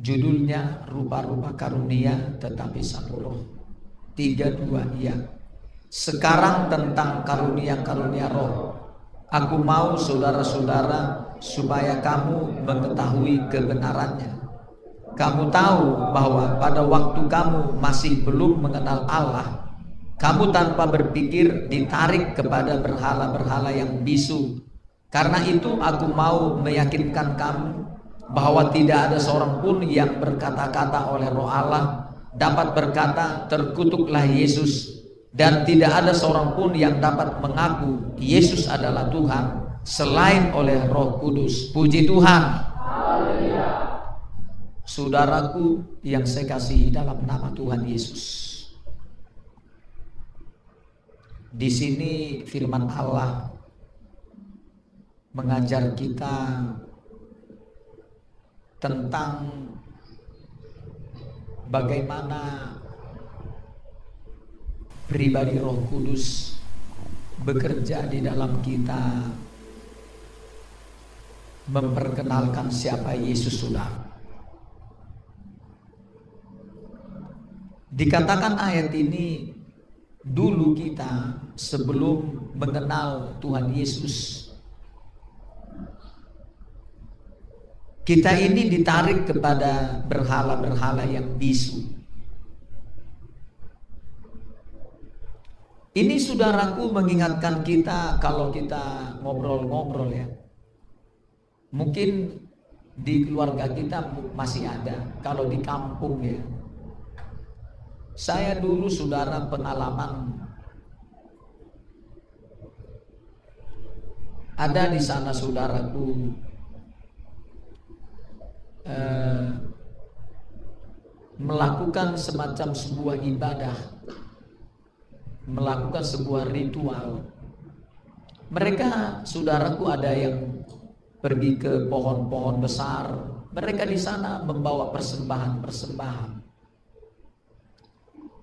Judulnya rupa-rupa karunia tetapi roh. Tiga dua iya. Sekarang tentang karunia-karunia roh. Aku mau saudara-saudara supaya kamu mengetahui kebenarannya. Kamu tahu bahwa pada waktu kamu masih belum mengenal Allah, kamu tanpa berpikir ditarik kepada berhala-berhala yang bisu. Karena itu aku mau meyakinkan kamu bahwa tidak ada seorang pun yang berkata-kata oleh roh Allah dapat berkata terkutuklah Yesus dan tidak ada seorang pun yang dapat mengaku Yesus adalah Tuhan selain oleh Roh Kudus. Puji Tuhan. Saudaraku yang saya kasih dalam nama Tuhan Yesus. Di sini firman Allah mengajar kita tentang bagaimana pribadi Roh Kudus bekerja di dalam kita memperkenalkan siapa Yesus sudah. Dikatakan ayat ini dulu kita sebelum mengenal Tuhan Yesus kita ini ditarik kepada berhala-berhala yang bisu. Ini saudaraku mengingatkan kita kalau kita ngobrol-ngobrol ya. Mungkin di keluarga kita masih ada, kalau di kampung ya. Saya dulu saudara pengalaman ada di sana saudaraku eh, melakukan semacam sebuah ibadah melakukan sebuah ritual. Mereka, saudaraku, ada yang pergi ke pohon-pohon besar. Mereka di sana membawa persembahan-persembahan.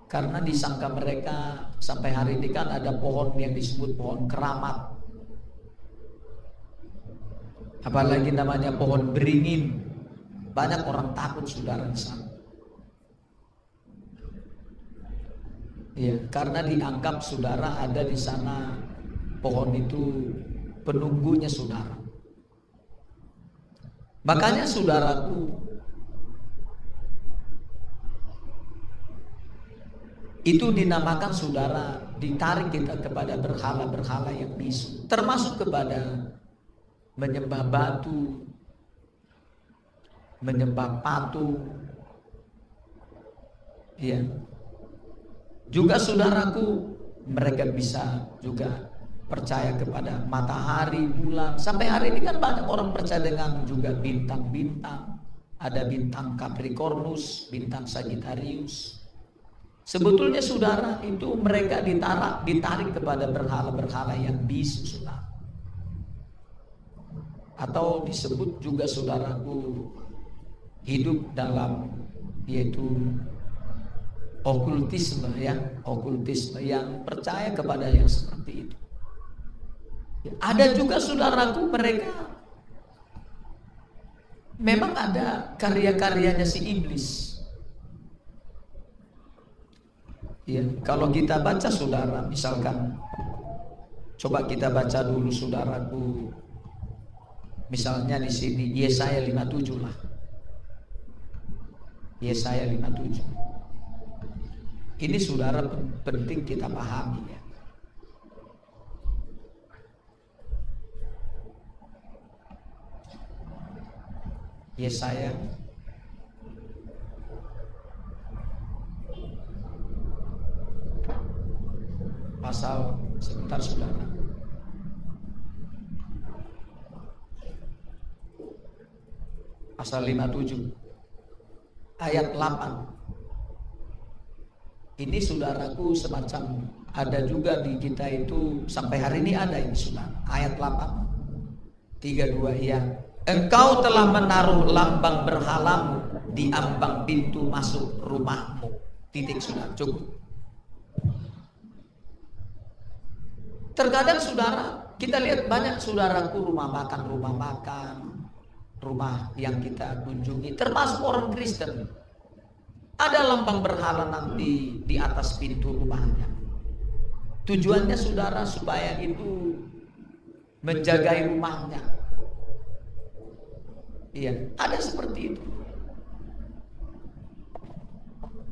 Karena disangka mereka sampai hari ini kan ada pohon yang disebut pohon keramat. Apalagi namanya pohon beringin. Banyak orang takut saudara di sana. Ya, karena dianggap saudara ada di sana pohon itu penunggunya saudara. Makanya saudaraku itu dinamakan saudara ditarik kita kepada berhala-berhala yang bisu, termasuk kepada menyembah batu, menyembah patung, ya, juga saudaraku, mereka bisa juga percaya kepada matahari, bulan. Sampai hari ini kan banyak orang percaya dengan juga bintang-bintang. Ada bintang Capricornus, bintang Sagittarius. Sebetulnya saudara itu mereka ditarik, ditarik kepada berhala-berhala yang bisu saudara. Atau disebut juga saudaraku hidup dalam yaitu okultisme ya, okultisme yang percaya kepada yang seperti itu. Ada juga saudaraku mereka memang ada karya-karyanya si iblis. Ya, kalau kita baca saudara, misalkan coba kita baca dulu saudaraku. Misalnya di sini Yesaya 57 lah. Yesaya 57. Ini saudara penting kita pahami ya. Yesaya pasal sebentar saudara pasal 57 ayat 8 ini saudaraku semacam ada juga di kita itu sampai hari ini ada ini saudara. Ayat 8. 32 ya. Engkau telah menaruh lambang berhalamu di ambang pintu masuk rumahmu. Titik sudah cukup. Terkadang saudara, kita lihat banyak saudaraku rumah makan, rumah makan. Rumah yang kita kunjungi, termasuk orang Kristen. Ada lambang berhala nanti di atas pintu rumahnya. Tujuannya saudara supaya itu menjagai rumahnya. Iya, ada seperti itu.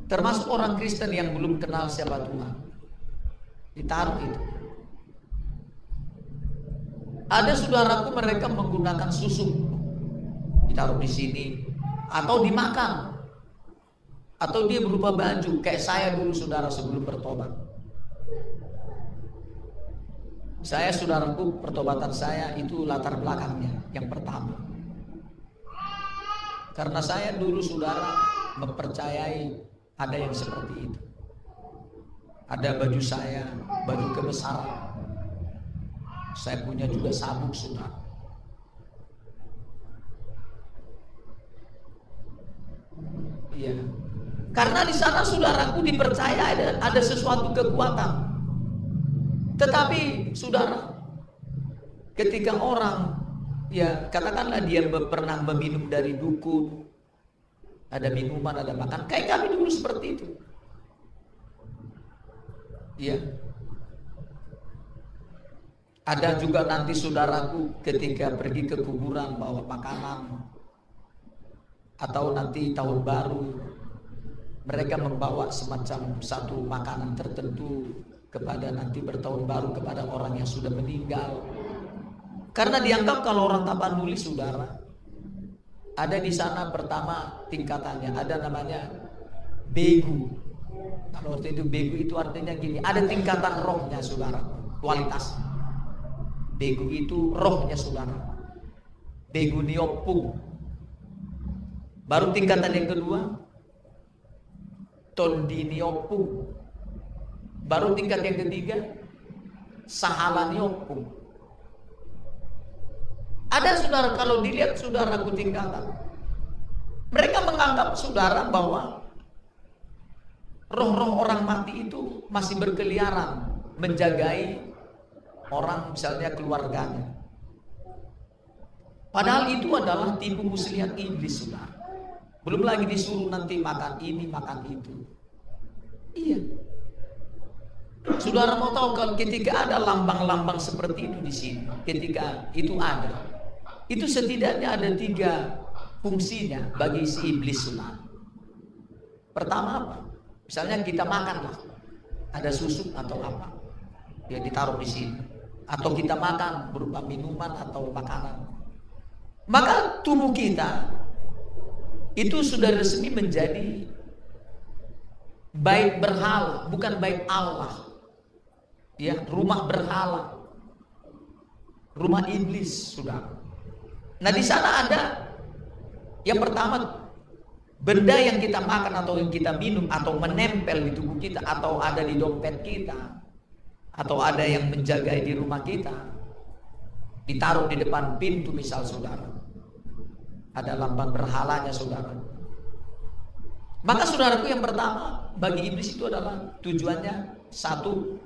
Termasuk orang Kristen yang belum kenal siapa Tuhan. Ditaruh itu. Ada saudaraku mereka menggunakan susu ditaruh di sini atau dimakan atau dia berupa baju kayak saya dulu saudara sebelum bertobat. Saya saudaraku pertobatan saya itu latar belakangnya yang pertama. Karena saya dulu saudara mempercayai ada yang seperti itu. Ada baju saya, baju kebesaran, saya punya juga sabuk sunnah. Iya. Karena di sana saudaraku dipercaya ada, ada sesuatu kekuatan. Tetapi saudara, ketika orang ya katakanlah dia pernah meminum dari dukun, ada minuman, ada makan, kayak kami dulu seperti itu. Ya, ada juga nanti saudaraku ketika pergi ke kuburan bawa makanan atau nanti tahun baru mereka membawa semacam satu makanan tertentu kepada nanti bertahun baru kepada orang yang sudah meninggal. Karena dianggap kalau orang nulis saudara ada di sana pertama tingkatannya ada namanya begu. Kalau waktu itu begu itu artinya gini, ada tingkatan rohnya saudara, kualitas. Begu itu rohnya saudara. Begu niopung. Baru tingkatan yang kedua. Tondi niopung. Baru tingkat yang ketiga. Sahala niopung. Ada saudara kalau dilihat saudaraku tingkatan. Mereka menganggap saudara bahwa roh-roh orang mati itu masih berkeliaran menjagai orang misalnya keluarganya. Padahal itu adalah tipu muslihat iblis sudah. Belum lagi disuruh nanti makan ini, makan itu. Iya. Saudara mau tahu kalau ketika ada lambang-lambang seperti itu di sini, ketika itu ada, itu setidaknya ada tiga fungsinya bagi si iblis sunnah. Pertama apa? Misalnya kita makan lah, ada susu atau apa, ya ditaruh di sini atau kita makan berupa minuman atau makanan. Maka tubuh kita itu sudah resmi menjadi baik berhala, bukan baik Allah. Ya, rumah berhala. Rumah iblis, sudah. Nah, di sana ada yang pertama benda yang kita makan atau yang kita minum atau menempel di tubuh kita atau ada di dompet kita atau ada yang menjaga di rumah kita ditaruh di depan pintu misal saudara ada lambang berhalanya saudara. Maka saudaraku yang pertama bagi iblis itu adalah tujuannya satu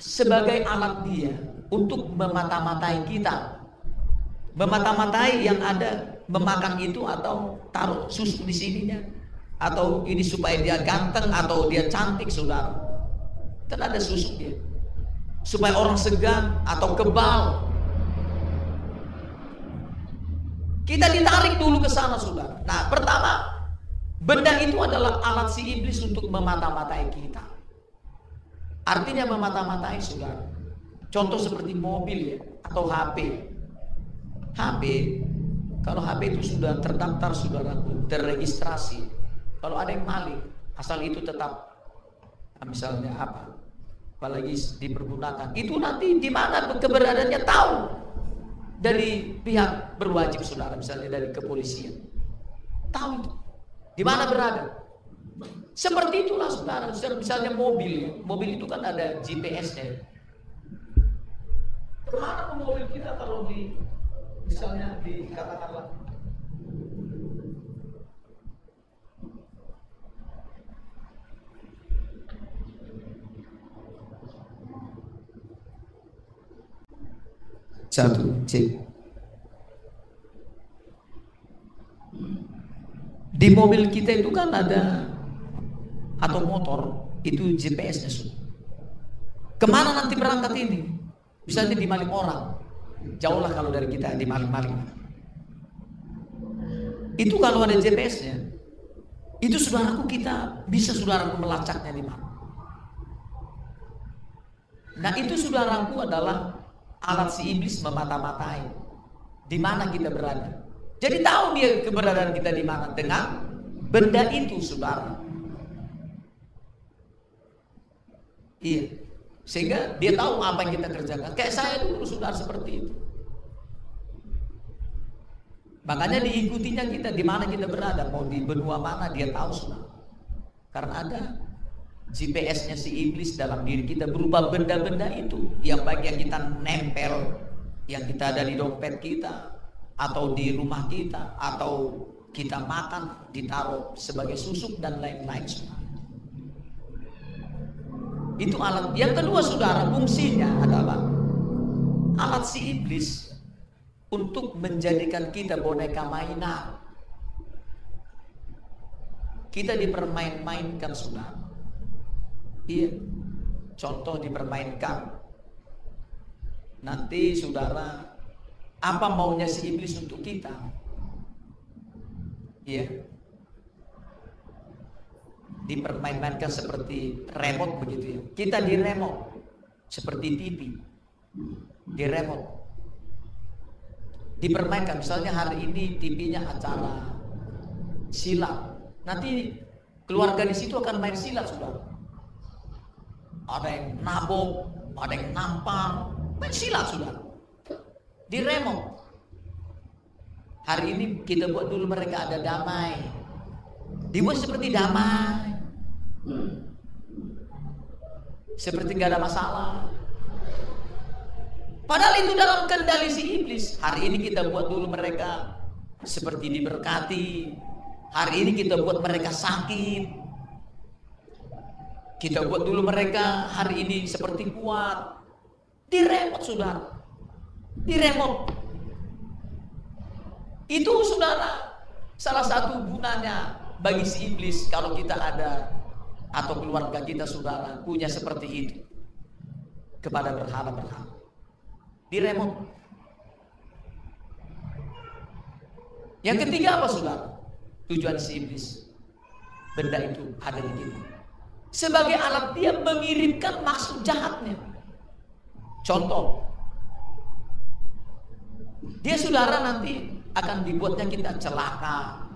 sebagai alat dia untuk memata-matai kita. Memata-matai yang ada memakan itu atau taruh susu di sininya atau ini supaya dia ganteng atau dia cantik saudara. Kan ada susu dia. Supaya orang segan atau kebal. Kita ditarik dulu ke sana, saudara. Nah, pertama, benda itu adalah alat si iblis untuk memata-matai kita. Artinya memata-matai, saudara. Contoh seperti mobil ya, atau HP. HP, kalau HP itu sudah terdaftar, saudara, terregistrasi. Kalau ada yang maling, asal itu tetap, misalnya apa, apalagi dipergunakan itu nanti di mana keberadaannya tahu dari pihak berwajib saudara misalnya dari kepolisian. Tahu itu. Di mana berada? Seperti itulah saudara misalnya mobil mobil itu kan ada GPS-nya ke mana mobil kita kalau di misalnya dikatakanlah Satu, cek. Di mobil kita itu kan ada atau motor itu GPS-nya sudah. Ke mana nanti berangkat ini? Misalnya di maling orang. Jauh lah kalau dari kita di maling-maling. Itu kalau ada GPS-nya. Itu saudaraku kita bisa saudaraku melacaknya di mana. Nah itu saudaraku adalah alat si iblis memata-matai di mana kita berada. Jadi tahu dia keberadaan kita di mana dengan benda itu, saudara. Iya. Sehingga dia tahu apa yang kita kerjakan. Kayak saya dulu saudara seperti itu. Makanya diikutinya kita di mana kita berada, mau di benua mana dia tahu saudara. Karena ada GPS-nya si iblis dalam diri kita berupa benda-benda itu. Yang baik yang kita nempel, yang kita ada di dompet kita, atau di rumah kita atau kita makan ditaruh sebagai susuk dan lain-lain itu alat. Yang kedua saudara fungsinya adalah alat si iblis untuk menjadikan kita boneka mainan. Kita dipermain-mainkan saudara iya contoh dipermainkan nanti saudara apa maunya si iblis untuk kita? Ya. Dipermainkan seperti remote begitu ya. Kita di remote seperti TV. Di remote. Dipermainkan misalnya hari ini TV-nya acara silat. Nanti keluarga di situ akan main silat sudah. Ada yang nabok, ada yang nampar, main sudah di remote. Hari ini kita buat dulu mereka ada damai. Dibuat seperti damai. Seperti nggak ada masalah. Padahal itu dalam kendali si iblis. Hari ini kita buat dulu mereka seperti diberkati. Hari ini kita buat mereka sakit. Kita buat dulu mereka hari ini seperti kuat. Direpot saudara di remote. Itu saudara, salah satu gunanya bagi si iblis kalau kita ada atau keluarga kita saudara punya seperti itu kepada berhala-berhala. Di remote. Yang ketiga apa saudara? Tujuan si iblis. Benda itu ada di kita. Sebagai alat dia mengirimkan maksud jahatnya. Contoh, dia saudara nanti akan dibuatnya kita celaka.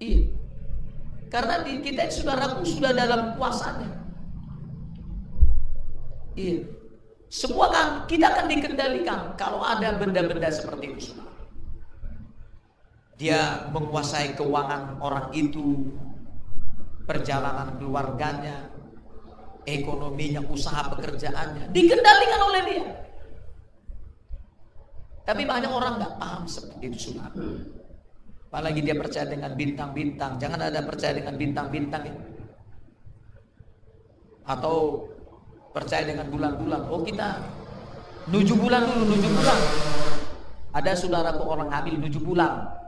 Iya. Karena di kita saudaraku sudah dalam kuasanya. Iya. Semua kan kita akan dikendalikan kalau ada benda-benda seperti itu. Dia menguasai keuangan orang itu, perjalanan keluarganya, ekonominya, usaha pekerjaannya, dikendalikan oleh dia. Tapi banyak orang nggak paham seperti itu sunnah. Apalagi dia percaya dengan bintang-bintang. Jangan ada percaya dengan bintang-bintang ya. Atau percaya dengan bulan-bulan. Oh kita nuju bulan dulu, nuju bulan. Ada saudaraku orang hamil nuju bulan.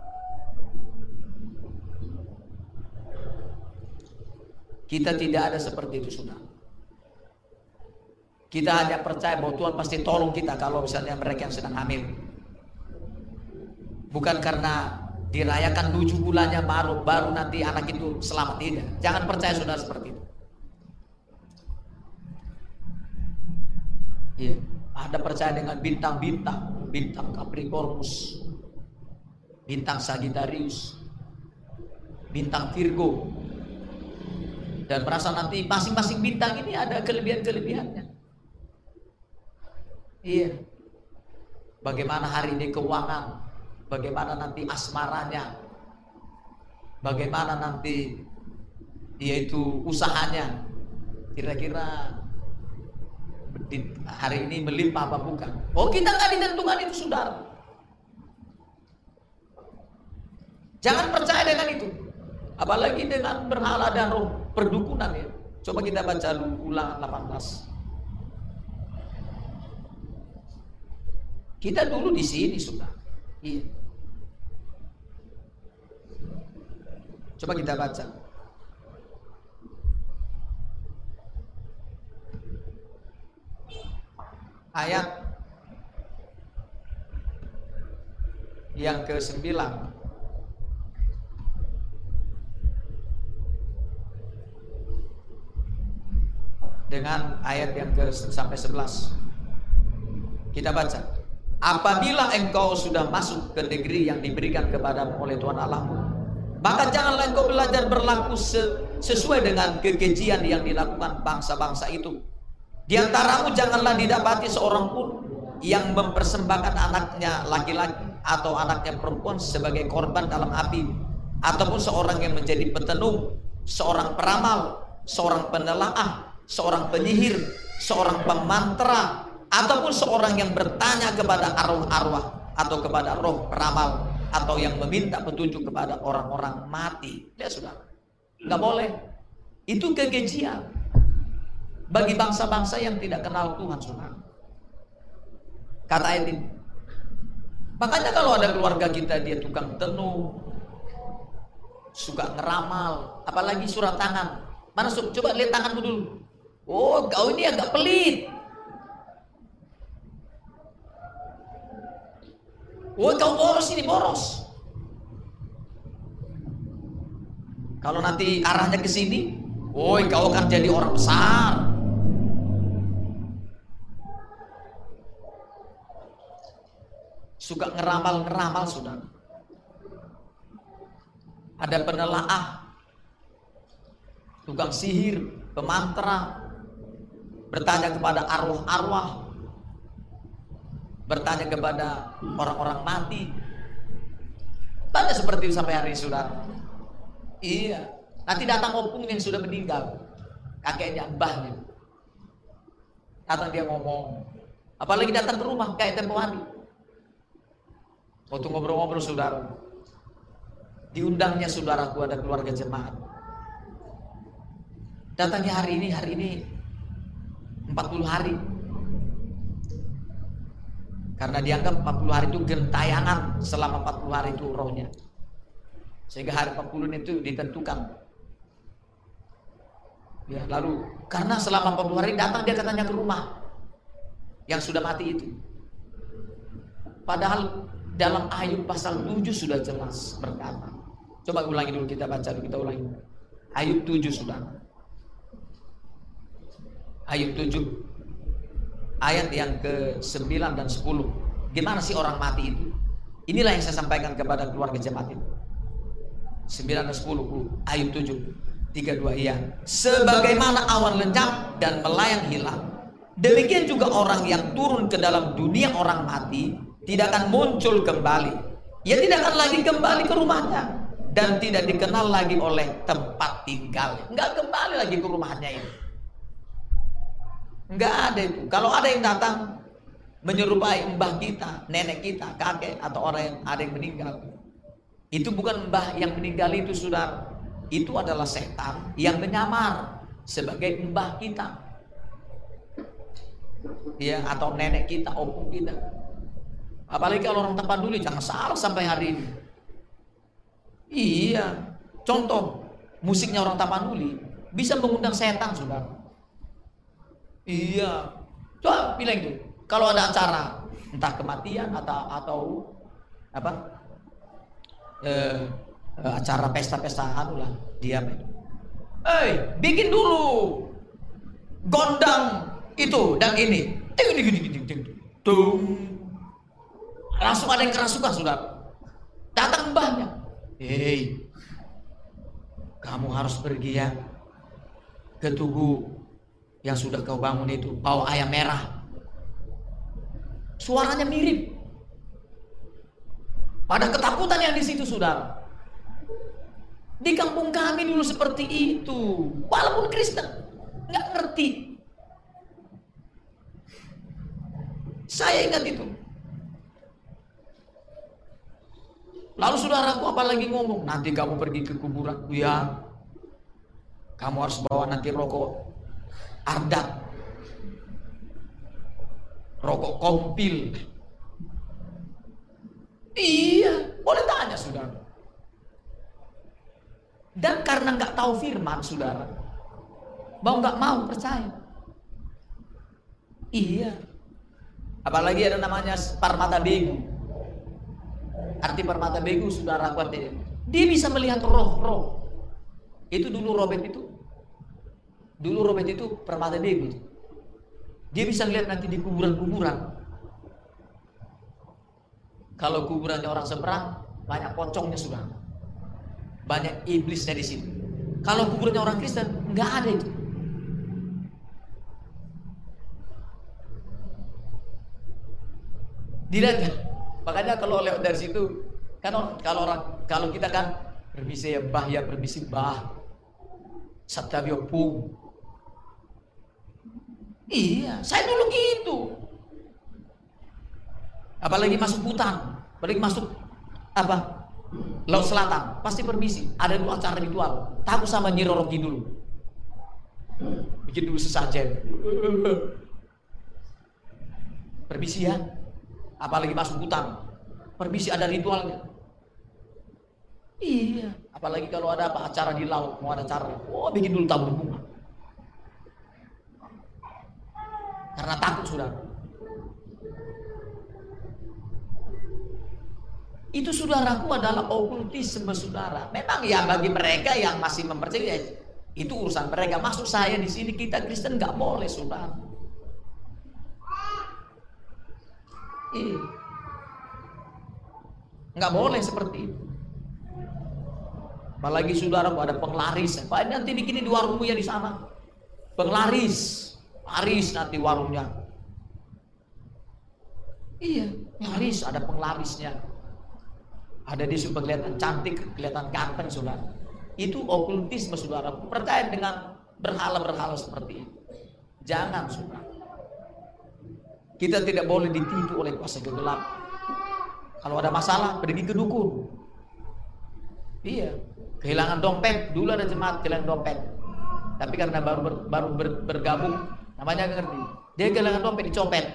Kita tidak ada seperti itu sudah. Kita hanya percaya bahwa Tuhan pasti tolong kita kalau misalnya mereka yang sedang hamil. Bukan karena dirayakan tujuh bulannya baru baru nanti anak itu selamat tidak. Jangan percaya saudara seperti itu. Ya, ada percaya dengan bintang-bintang, bintang Capricornus, bintang Sagittarius, bintang Virgo. Dan merasa nanti masing-masing bintang ini ada kelebihan-kelebihannya. Iya. Bagaimana hari ini keuangan, bagaimana nanti asmaranya, bagaimana nanti yaitu usahanya, kira-kira hari ini melimpah apa bukan? Oh kita nggak ditentukan itu saudara. Jangan percaya dengan itu. Apalagi dengan berhala dan roh perdukunan ya. Coba kita baca ulang 18. Kita dulu di sini sudah. Iya. Coba kita baca. Ayat yang ke-9 dengan ayat yang ke sampai 11. Kita baca. Apabila engkau sudah masuk ke negeri yang diberikan kepada oleh Tuhan Allahmu, maka janganlah engkau belajar berlaku sesuai dengan kekejian yang dilakukan bangsa-bangsa itu. Di antaramu janganlah didapati seorang pun yang mempersembahkan anaknya laki-laki atau anaknya perempuan sebagai korban dalam api ataupun seorang yang menjadi petenung, seorang peramal, seorang penelaah seorang penyihir, seorang pemantra, ataupun seorang yang bertanya kepada arwah-arwah atau kepada roh peramal atau yang meminta petunjuk kepada orang-orang mati. Ya sudah, nggak boleh. Itu kekejian bagi bangsa-bangsa yang tidak kenal Tuhan, saudara. Kata ayat ini. Makanya kalau ada keluarga kita dia tukang tenung, suka ngeramal, apalagi surat tangan. Mana coba lihat tanganmu dulu. Oh, kau ini agak pelit. Oh, kau boros ini boros. Kalau nanti arahnya ke sini, oh, kau akan jadi orang besar. Suka ngeramal-ngeramal sudah. Ada penelaah, tukang sihir, pemantra, bertanya kepada arwah-arwah, bertanya kepada orang-orang mati. Tanya seperti itu sampai hari saudara. Iya. Nanti datang opung yang sudah meninggal. Kakeknya, mbahnya. Datang dia ngomong. Apalagi datang ke rumah kayak tempo hari. Waktu ngobrol-ngobrol saudara. Diundangnya saudaraku ada keluarga jemaat. Datangnya hari ini, hari ini 40 hari. Karena dianggap 40 hari itu gentayangan selama 40 hari itu rohnya. Sehingga hari 40 itu ditentukan. Ya, lalu karena selama 40 hari datang dia katanya ke rumah yang sudah mati itu. Padahal dalam Ayub pasal 7 sudah jelas berkata. Coba ulangi dulu kita baca dulu kita ulangi. Ayub 7 sudah. Ayub 7 ayat yang ke-9 dan 10. Gimana sih orang mati itu? Inilah yang saya sampaikan kepada keluarga jemaat itu. 9 dan 10 Ayub 7 32 iya. Sebagaimana awan lenyap dan melayang hilang. Demikian juga orang yang turun ke dalam dunia orang mati tidak akan muncul kembali. Ia tidak akan lagi kembali ke rumahnya dan tidak dikenal lagi oleh tempat tinggal. Enggak kembali lagi ke rumahnya ini. Enggak ada itu. Kalau ada yang datang menyerupai mbah kita, nenek kita, kakek atau orang yang ada yang meninggal. Itu bukan mbah yang meninggal itu saudara. Itu adalah setan yang menyamar sebagai mbah kita. Ya, atau nenek kita, opung kita. Apalagi kalau orang tempat dulu jangan salah sampai hari ini. Iya, contoh musiknya orang Tapanuli bisa mengundang setan, saudara. Iya. Coba bilang itu. Kalau ada acara entah kematian atau atau apa? Eh, eh acara pesta-pesta anu lah, diam. Eh, bikin dulu gondang itu dan ini. Ting ting ting ting ting. Tung. Langsung ada yang kerasukan sudah. Datang mbahnya. Hei, kamu harus pergi ya ke tugu yang sudah kau bangun itu bawa ayam merah. Suaranya mirip. Pada ketakutan yang di situ saudara. Di kampung kami dulu seperti itu. Walaupun Kristen. Nggak ngerti. Saya ingat itu. Lalu saudaraku apalagi ngomong, nanti kamu pergi ke kuburan. Ya, kamu harus bawa nanti rokok Ardak rokok kompil iya boleh tanya sudah Dan karena nggak tahu firman, saudara, mau nggak mau percaya. Iya. Apalagi ada namanya parmata begu. Arti permata begu, saudara kuat dia bisa melihat roh-roh. Itu dulu Robert itu. Dulu Robert itu permata begu. Dia bisa lihat nanti di kuburan-kuburan. Kalau kuburannya orang seberang, banyak pocongnya sudah. Banyak iblisnya di situ. Kalau kuburannya orang Kristen, nggak ada itu. Dilihat kan? Makanya kalau lewat dari situ, kan kalau orang kalau kita kan permisi ya bah ya permisi bah, sabda pung. Iya, saya dulu gitu. Apalagi masuk hutan, apalagi masuk apa? Laut Selatan, pasti permisi. Ada dua acara ritual. Takut sama Nyi Roro dulu. Bikin dulu sesajen. Permisi ya. Apalagi masuk hutan. Permisi ada ritualnya. Iya. Apalagi kalau ada apa acara di laut, mau ada acara. Oh, bikin dulu tabur bunga. Karena takut sudah. Itu saudaraku adalah okultisme saudara. Memang ya bagi mereka yang masih mempercayai itu urusan mereka. Masuk saya di sini kita Kristen nggak boleh saudara. Iya. Nggak boleh seperti itu. Apalagi saudara ada penglaris. Pak nanti bikin di warungmu ya di sana. Penglaris. Laris nanti warungnya. Iya, laris ada penglarisnya. Ada di super kelihatan cantik, kelihatan ganteng saudara. Itu okultisme saudara. Percaya dengan berhala-berhala seperti itu. Jangan saudara. Kita tidak boleh ditipu oleh kuasa gelap. Kalau ada masalah, pergi ke dukun. Iya, kehilangan dompet. Dulu ada jemaat kehilangan dompet. Tapi karena baru ber, baru ber, bergabung, namanya ngerti. Dia kehilangan dompet dicopet.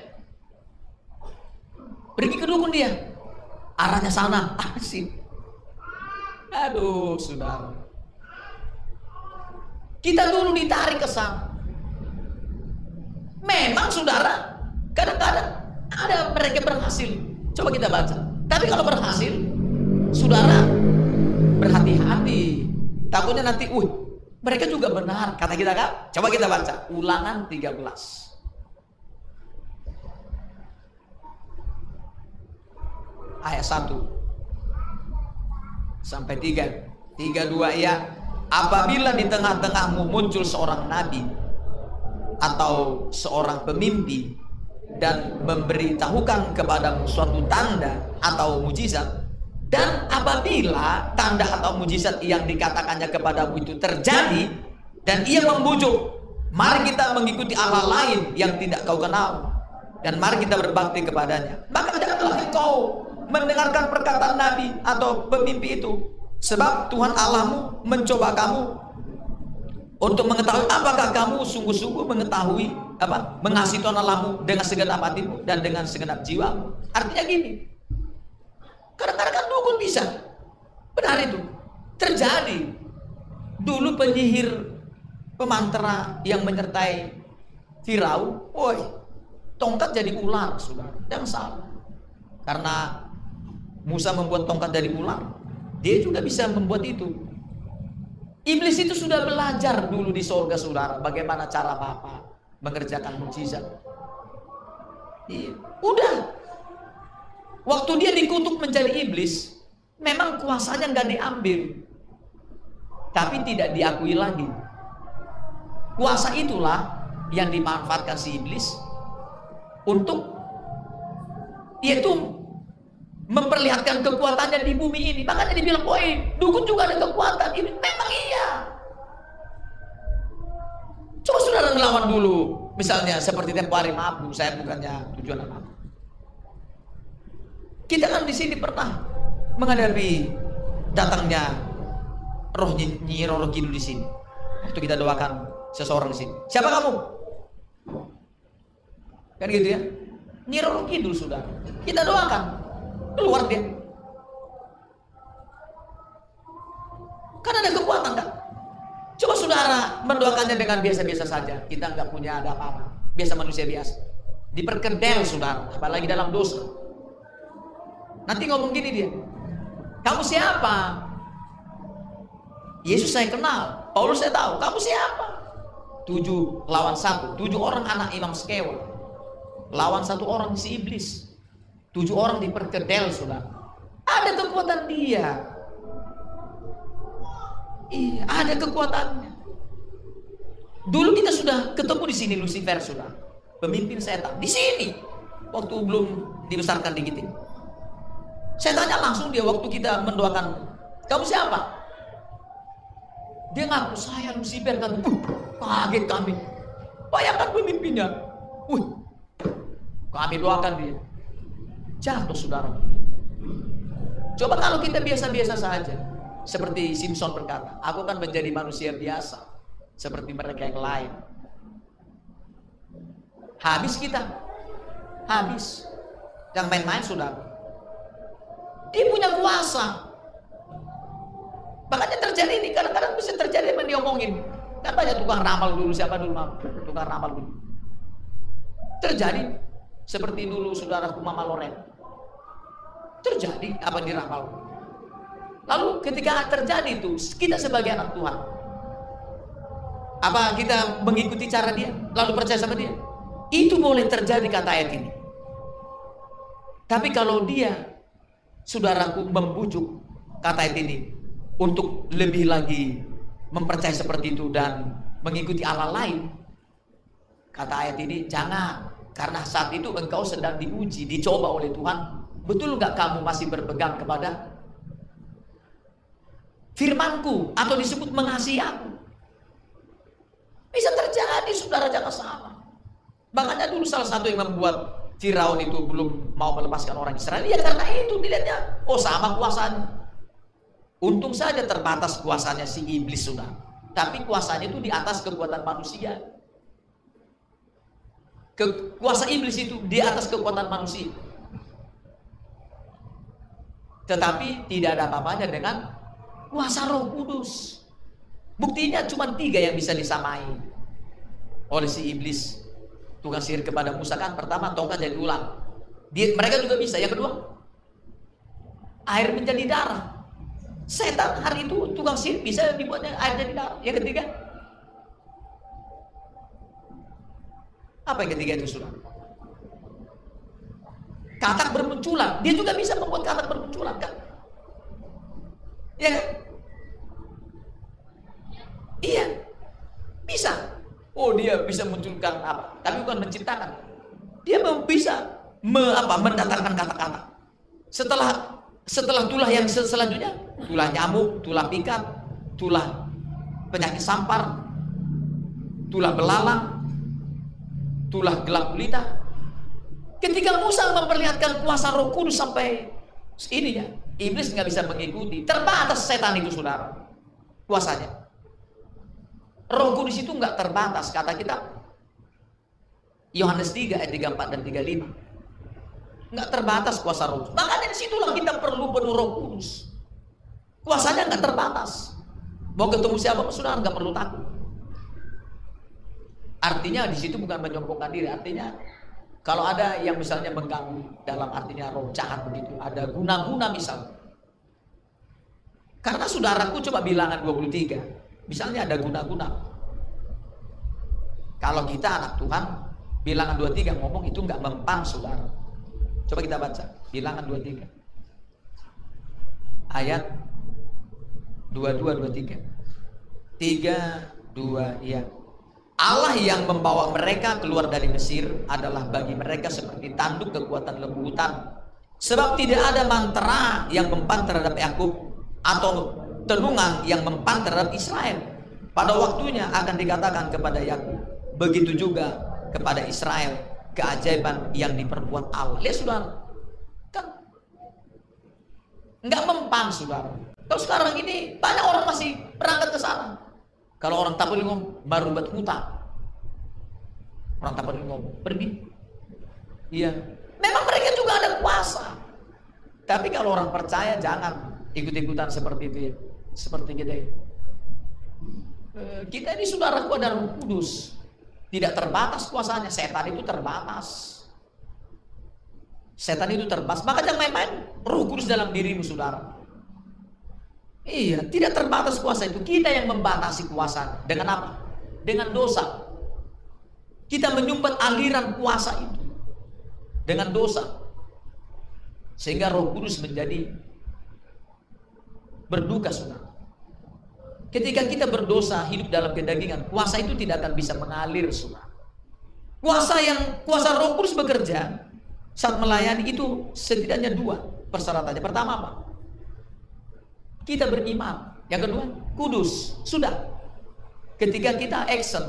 Pergi ke dukun dia. Arahnya sana. Asik aduh saudara. Kita dulu ditarik ke sana. Memang saudara kadang-kadang ada mereka berhasil. Coba kita baca. Tapi kalau berhasil saudara berhati-hati. Takutnya nanti uh mereka juga benar kata kita kan coba kita baca ulangan 13 ayat 1 sampai 3. 3 2 ya. Apabila di tengah-tengahmu muncul seorang nabi atau seorang pemimpi dan memberitahukan kepadamu suatu tanda atau mujizat dan apabila tanda atau mujizat yang dikatakannya kepadamu itu terjadi dan ia membujuk mari kita mengikuti Allah lain yang tidak kau kenal dan mari kita berbakti kepadanya maka janganlah engkau mendengarkan perkataan Nabi atau pemimpi itu. Sebab Tuhan Allahmu mencoba kamu untuk mengetahui apakah kamu sungguh-sungguh mengetahui apa mengasihi Tuhan Allahmu dengan segenap hatimu dan dengan segenap jiwa. Artinya gini. Kadang-kadang kan dukun bisa. Benar itu. Terjadi. Dulu penyihir pemantera yang menyertai Firaun, woi, tongkat jadi ular, sudah. Yang salah. Karena Musa membuat tongkat dari ular. Dia juga bisa membuat itu. Iblis itu sudah belajar dulu di sorga saudara bagaimana cara Bapak mengerjakan mujizat. Iya. Udah. Waktu dia dikutuk menjadi iblis, memang kuasanya nggak diambil, tapi tidak diakui lagi. Kuasa itulah yang dimanfaatkan si iblis untuk yaitu memperlihatkan kekuatannya di bumi ini. Makanya dibilang, woi, dukun juga ada kekuatan. Ini memang iya. Coba saudara ngelawan dulu. Misalnya seperti tempo hari maaf, saya bukannya tujuan apa. Kita kan di sini pernah menghadapi datangnya roh Nyi Roro Kidul di sini. Waktu kita doakan seseorang di sini. Siapa kamu? Kan gitu ya. Nyi Roro Kidul sudah. Kita doakan keluar dia Karena ada kekuatan kan? Coba saudara mendoakannya dengan biasa-biasa saja. Kita nggak punya ada apa-apa. Biasa manusia biasa. Diperkedel saudara, apalagi dalam dosa. Nanti ngomong gini dia. Kamu siapa? Yesus saya kenal. Paulus saya tahu. Kamu siapa? Tujuh lawan satu. Tujuh orang anak imam sekewa. Lawan satu orang si iblis. Tujuh orang diperkedel saudara. Ada kekuatan dia. Iya, ada kekuatannya. Dulu kita sudah ketemu di sini Lucifer sudah. Pemimpin setan di sini. Waktu belum dibesarkan di kita. Saya tanya langsung dia waktu kita mendoakan, "Kamu siapa?" Dia ngaku, "Saya Lucifer." Kan, uh, kaget kami. Bayangkan pemimpinnya. Uh, kami doakan dia. Jatuh saudara. Coba kalau kita biasa-biasa saja. Seperti Simpson berkata, aku akan menjadi manusia biasa seperti mereka yang lain. Habis kita. Habis. Yang main-main sudah. Dia punya kuasa. Makanya terjadi ini kadang-kadang bisa terjadi yang diomongin. Kan banyak tukang ramal dulu siapa dulu mau tukang ramal dulu. Terjadi seperti dulu saudaraku Mama Loren. Terjadi apa diramal. Lalu ketika terjadi itu, kita sebagai anak Tuhan, apa kita mengikuti cara dia, lalu percaya sama dia? Itu boleh terjadi kata ayat ini. Tapi kalau dia, saudaraku membujuk kata ini untuk lebih lagi mempercayai seperti itu dan mengikuti Allah lain, kata ayat ini jangan karena saat itu engkau sedang diuji, dicoba oleh Tuhan. Betul nggak kamu masih berpegang kepada firmanku atau disebut mengasihi aku. Bisa terjadi saudara jangan salah. Makanya dulu salah satu yang membuat Firaun itu belum mau melepaskan orang Israel ya karena itu dilihatnya oh sama kuasanya. Untung saja terbatas kuasanya si iblis sudah. Tapi kuasanya itu di atas kekuatan manusia. Kuasa iblis itu di atas kekuatan manusia. Tetapi tidak ada apa-apanya dengan kuasa roh kudus. Buktinya cuma tiga yang bisa disamai oleh si iblis. Tukang sihir kepada Musa kan pertama tongkat jadi ulang. Dia, mereka juga bisa. Yang kedua, air menjadi darah. Setan hari itu tukang sihir bisa dibuatnya air jadi darah. Yang ketiga, apa yang ketiga itu sudah? Katak bermunculan. Dia juga bisa membuat katak bermunculan kan? Ya kan? Iya. Bisa. Oh, dia bisa munculkan apa? Tapi bukan menciptakan. Dia bisa me, apa, mendatangkan kata-kata. Setelah setelah tulah yang selanjutnya, tulah nyamuk, tulah pikat, tulah penyakit sampar, tulah belalang, tulah gelap gulita. Ketika Musa memperlihatkan kuasa Roh Kudus sampai ini ya, iblis nggak bisa mengikuti. Terbatas setan itu saudara, kuasanya. Roh Kudus itu nggak terbatas kata kita. Yohanes 3 ayat 34 dan 35. Nggak terbatas kuasa roh. Makanya di situlah kita perlu penuh roh kudus. Kuasanya nggak terbatas. Mau ketemu siapa saudara nggak perlu takut. Artinya di situ bukan menyombongkan diri. Artinya kalau ada yang misalnya mengganggu dalam artinya roh jahat begitu, ada guna-guna misal. Karena saudaraku coba bilangan 23. Misalnya ada guna-guna. Kalau kita anak Tuhan, bilangan 23 ngomong itu nggak mempan saudara. Coba kita baca, bilangan 23. Ayat 22 23. 3 2 ya. Allah yang membawa mereka keluar dari Mesir adalah bagi mereka seperti tanduk kekuatan lembu hutan. Sebab tidak ada mantra yang mempan terhadap Yakub atau tenungan yang mempan terhadap Israel. Pada waktunya akan dikatakan kepada Yakub, begitu juga kepada Israel keajaiban yang diperbuat Allah. Lihat saudara, kan nggak mempan saudara. Kalau sekarang ini banyak orang masih berangkat ke sana. Kalau orang ngomong, baru buat hutang. Orang ngomong, pergi. Iya, memang mereka juga ada kuasa. Tapi kalau orang percaya jangan ikut-ikutan seperti itu. Seperti kita ini. Eh, kita ini saudaraku roh kudus. Tidak terbatas kuasanya. Setan itu terbatas. Setan itu terbatas. Maka jangan main-main roh kudus dalam dirimu saudara. Iya, tidak terbatas kuasa itu. Kita yang membatasi kuasa. Dengan apa? Dengan dosa. Kita menyumbat aliran kuasa itu. Dengan dosa. Sehingga roh kudus menjadi berduka saudara. Ketika kita berdosa hidup dalam kedagingan, kuasa itu tidak akan bisa mengalir saudara. Kuasa yang kuasa roh kudus bekerja saat melayani itu setidaknya dua persyaratannya. Pertama apa? Kita beriman. Yang kedua, kudus. Sudah. Ketika kita action,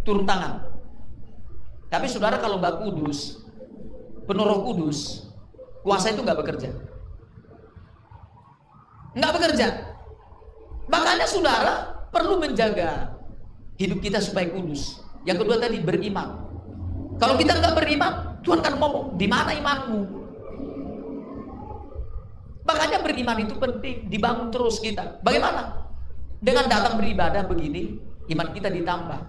turun tangan. Tapi saudara kalau nggak kudus, penuh roh kudus, kuasa itu nggak bekerja. Nggak bekerja. Makanya saudara perlu menjaga hidup kita supaya kudus. Yang kedua tadi beriman. Kalau kita nggak beriman, Tuhan kan ngomong, di mana imanmu? Makanya beriman itu penting, dibangun terus kita. Bagaimana? Dengan datang beribadah begini, iman kita ditambah.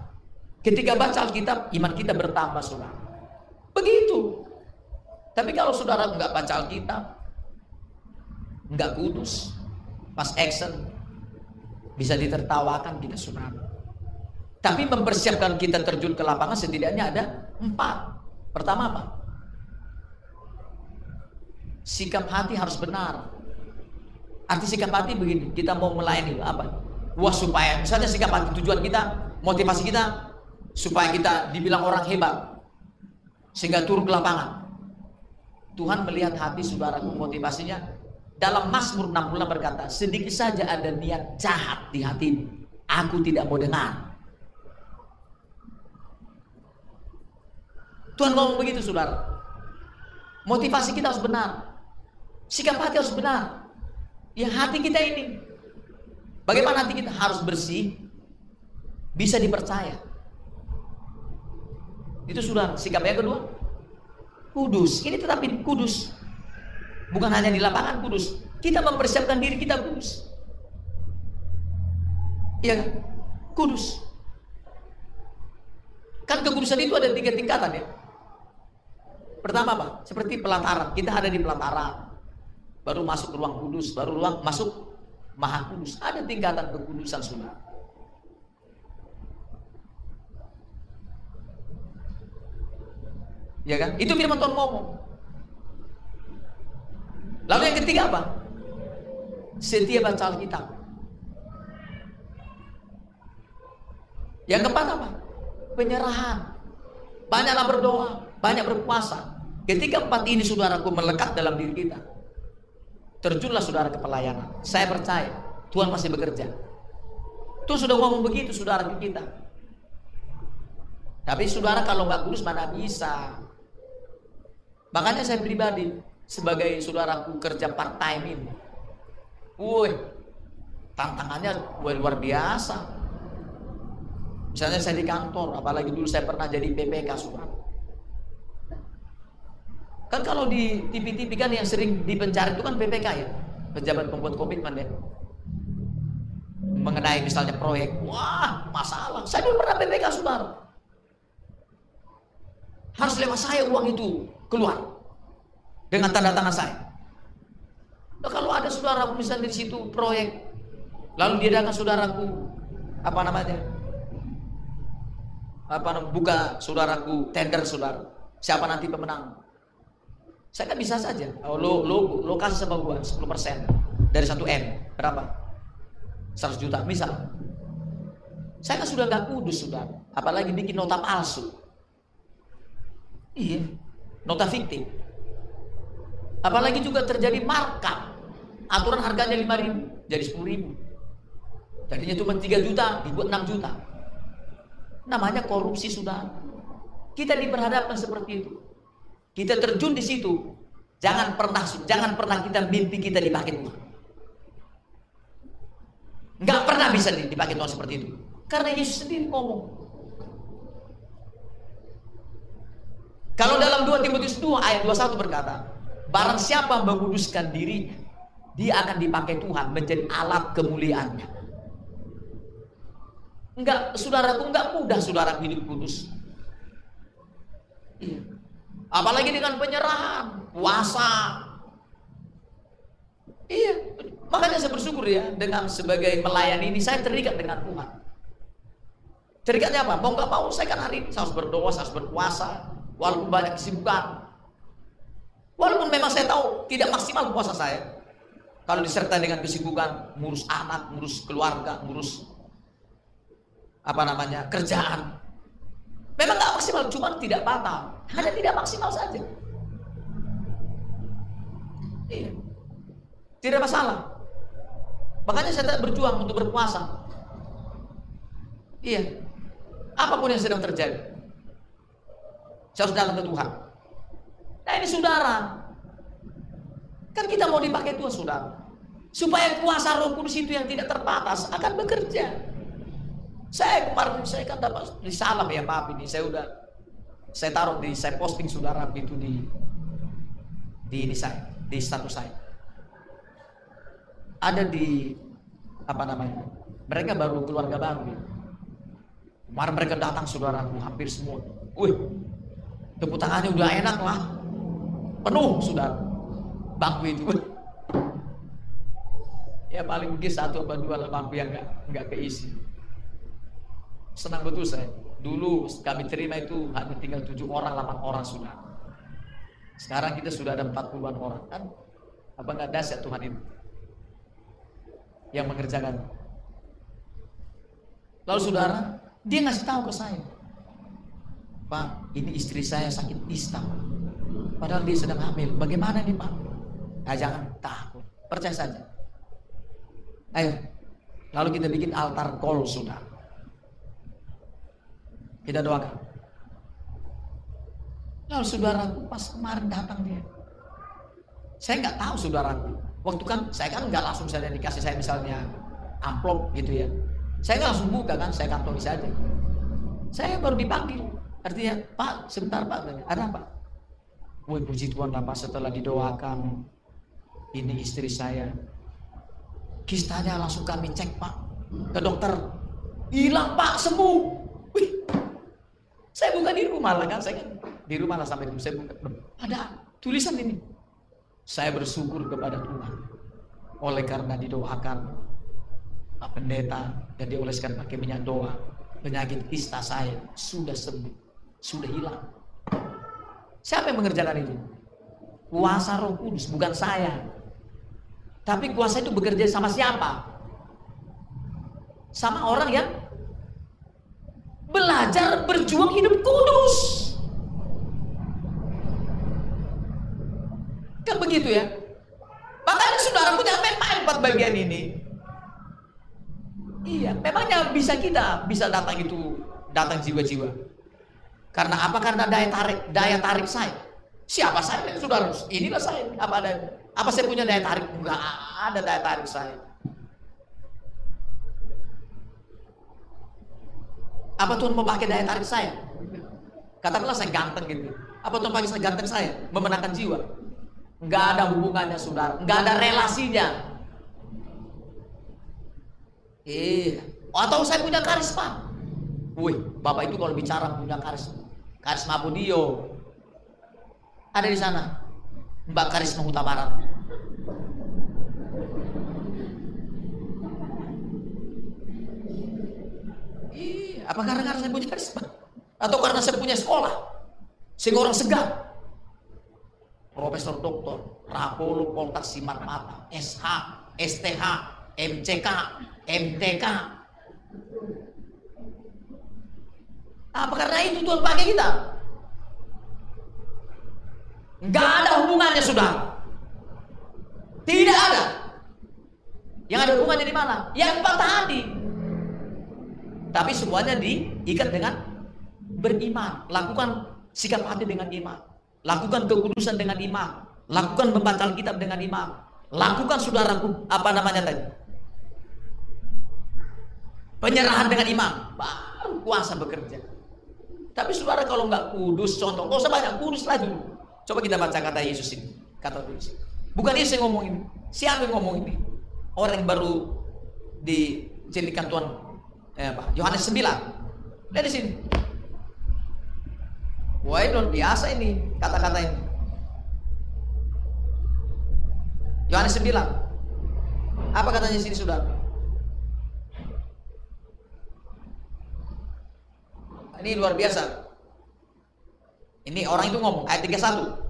Ketika baca Alkitab, iman kita bertambah, saudara. Begitu. Tapi kalau saudara nggak baca Alkitab, nggak kudus, pas action, bisa ditertawakan kita, saudara. Tapi mempersiapkan kita terjun ke lapangan setidaknya ada empat. Pertama apa? Sikap hati harus benar. Arti sikap hati begini, kita mau melayani apa? Wah supaya misalnya sikap hati tujuan kita, motivasi kita supaya kita dibilang orang hebat. Sehingga turun ke lapangan. Tuhan melihat hati saudara motivasinya dalam Mazmur 66 berkata, sedikit saja ada niat jahat di hatimu, aku tidak mau dengar. Tuhan ngomong begitu saudara. Motivasi kita harus benar. Sikap hati harus benar. Ya hati kita ini. Bagaimana hati kita harus bersih. Bisa dipercaya. Itu sudah sikap yang kedua. Kudus. Ini tetapi kudus. Bukan hanya di lapangan kudus. Kita mempersiapkan diri kita kudus. Ya Kudus. Kan kekudusan itu ada tiga tingkatan ya. Pertama apa? Seperti pelantaran. Kita ada di pelantaran. Baru masuk ruang kudus, baru ruang masuk maha kudus. Ada tingkatan kekudusan sunnah. Ya kan? Itu firman Tuhan ngomong. Lalu yang ketiga apa? Setia baca Alkitab. Yang keempat apa? Penyerahan. Banyaklah berdoa banyak berpuasa. Ketika empat ini saudaraku melekat dalam diri kita, terjunlah saudara ke pelayanan. Saya percaya Tuhan masih bekerja. Tuhan sudah ngomong begitu saudara ke kita. Tapi saudara kalau nggak kudus mana bisa. Makanya saya pribadi sebagai saudaraku kerja part time ini. Woi, tantangannya luar biasa. Misalnya saya di kantor, apalagi dulu saya pernah jadi PPK saudara. Kan kalau di TV-TV kan yang sering dipenjara itu kan PPK ya, pejabat pembuat komitmen ya. Mengenai misalnya proyek, wah masalah. Saya dulu pernah PPK saudara. Harus lewat saya uang itu keluar dengan tanda tangan saya. Nah, kalau ada saudara misalnya di situ proyek, lalu dia datang saudaraku apa namanya? Apa namanya? Buka saudaraku tender saudara. Siapa nanti pemenang? Saya kan bisa saja. Oh, lo, lo, lo kasih sama gua 10% dari 1 M. Berapa? 100 juta misal. Saya kan sudah gak kudus sudah. Apalagi bikin nota palsu. Iya. Nota fiktif. Apalagi juga terjadi markup. Aturan harganya 5 ribu jadi 10 ribu. Jadinya cuma 3 juta, dibuat 6 juta. Namanya korupsi sudah. Kita diperhadapkan seperti itu. Kita terjun di situ. Jangan pernah jangan pernah kita mimpi kita dipakai Tuhan. Enggak pernah bisa dipakai Tuhan seperti itu. Karena Yesus sendiri ngomong. Kalau dalam 2 Timotius 2 ayat 21 berkata, barang siapa menguduskan dirinya dia akan dipakai Tuhan menjadi alat kemuliaannya. Enggak, saudaraku enggak mudah saudara hidup kudus. Apalagi dengan penyerahan, puasa. Iya, makanya saya bersyukur ya dengan sebagai melayani ini saya terikat dengan Tuhan. Terikatnya apa? Mau nggak mau saya kan hari ini saya harus berdoa, saya harus berpuasa, walaupun banyak kesibukan. Walaupun memang saya tahu tidak maksimal puasa saya. Kalau disertai dengan kesibukan, ngurus anak, ngurus keluarga, ngurus apa namanya kerjaan. Memang nggak maksimal, cuma tidak batal, hanya tidak maksimal saja. Iya, tidak masalah. Makanya saya tak berjuang untuk berpuasa. Iya, apa pun yang sedang terjadi, saya harus datang ke Tuhan. Nah ini saudara, kan kita mau dipakai Tuhan saudara, supaya kuasa Roh Kudus itu yang tidak terbatas akan bekerja. Saya kemarin saya kan dapat di salam ya maaf ini saya udah saya taruh di saya posting saudara itu di di ini saya di status saya. Ada di apa namanya? Mereka baru keluarga baru. Ya. Kemarin mereka datang saudaraku hampir semua. Wih, tepuk tangannya udah enak lah. Penuh saudara. Bangku itu. Ya paling mungkin satu atau dua lah bangku yang nggak keisi. Senang betul saya. Dulu kami terima itu hanya tinggal tujuh orang, delapan orang sudah. Sekarang kita sudah ada empat puluhan orang kan? Apa nggak dahsyat Tuhan itu? Yang mengerjakan. Lalu saudara, dia ngasih tahu ke saya, Pak, ini istri saya sakit istam. Padahal dia sedang hamil. Bagaimana nih Pak? Nah, jangan takut, percaya saja. Ayo, lalu kita bikin altar kol sudah. Kita doakan. Lalu saudaraku pas kemarin datang dia. Saya nggak tahu saudaraku. Waktu kan saya kan nggak langsung saja dikasih saya misalnya amplop gitu ya. Saya nggak langsung buka kan, saya kantongi saja. Saya baru dipanggil. Artinya, Pak, sebentar Pak, ada apa? Woi puji Tuhan apa setelah didoakan ini istri saya kistanya langsung kami cek Pak ke dokter hilang Pak sembuh Wih, saya bukan di rumah lah kan, saya kan di rumah lah sampai saya buka. Ada tulisan ini. Saya bersyukur kepada Tuhan. Oleh karena didoakan Pak Pendeta dan dioleskan pakai minyak doa, penyakit kista saya sudah sembuh, sudah hilang. Siapa yang mengerjakan itu? Kuasa Roh Kudus, bukan saya. Tapi kuasa itu bekerja sama siapa? Sama orang yang belajar berjuang hidup kudus. Kan begitu ya. Makanya saudara punya memang empat bagian ini. Iya, memangnya bisa kita bisa datang itu datang jiwa-jiwa. Karena apa? Karena daya tarik daya tarik saya. Siapa saya? Saudara, inilah saya. Apa ada? Apa saya punya daya tarik? Enggak ada daya tarik saya. Apa Tuhan mau pakai daya tarik saya? Katakanlah saya ganteng gitu. Apa Tuhan pakai saya ganteng saya? Memenangkan jiwa. Enggak ada hubungannya saudara. Enggak ada relasinya. Eh, atau saya punya karisma. Wih, Bapak itu kalau bicara punya karisma. Karisma Budio. Ada di sana. Mbak Karisma Huta Barat. Apa karena, karena saya punya karisma? Atau karena saya punya sekolah? Sehingga orang segar. Profesor Doktor, Rapolo, Poltas, Simar Mata, SH, STH, MCK, MTK. Apa karena itu Tuhan pakai kita? Enggak ada hubungannya sudah. Tidak ada. Yang ada hubungannya di mana? Yang patah hati. Tapi semuanya diikat dengan beriman. Lakukan sikap hati dengan iman. Lakukan kekudusan dengan iman. Lakukan membaca kitab dengan iman. Lakukan saudaraku apa namanya tadi? Penyerahan dengan iman. Baru kuasa bekerja. Tapi saudara kalau nggak kudus, contoh, nggak usah banyak kudus dulu. Coba kita baca kata Yesus ini. Kata Yesus. Bukan Yesus yang ngomong ini. Siapa yang ngomong ini? Orang yang baru dijadikan Tuhan eh, apa? Yohanes 9. Lihat di sini. Wah, itu biasa ini kata-kata ini. Yohanes 9. Apa katanya sini, Saudara? Ini luar biasa. Ini orang itu ngomong ayat 31.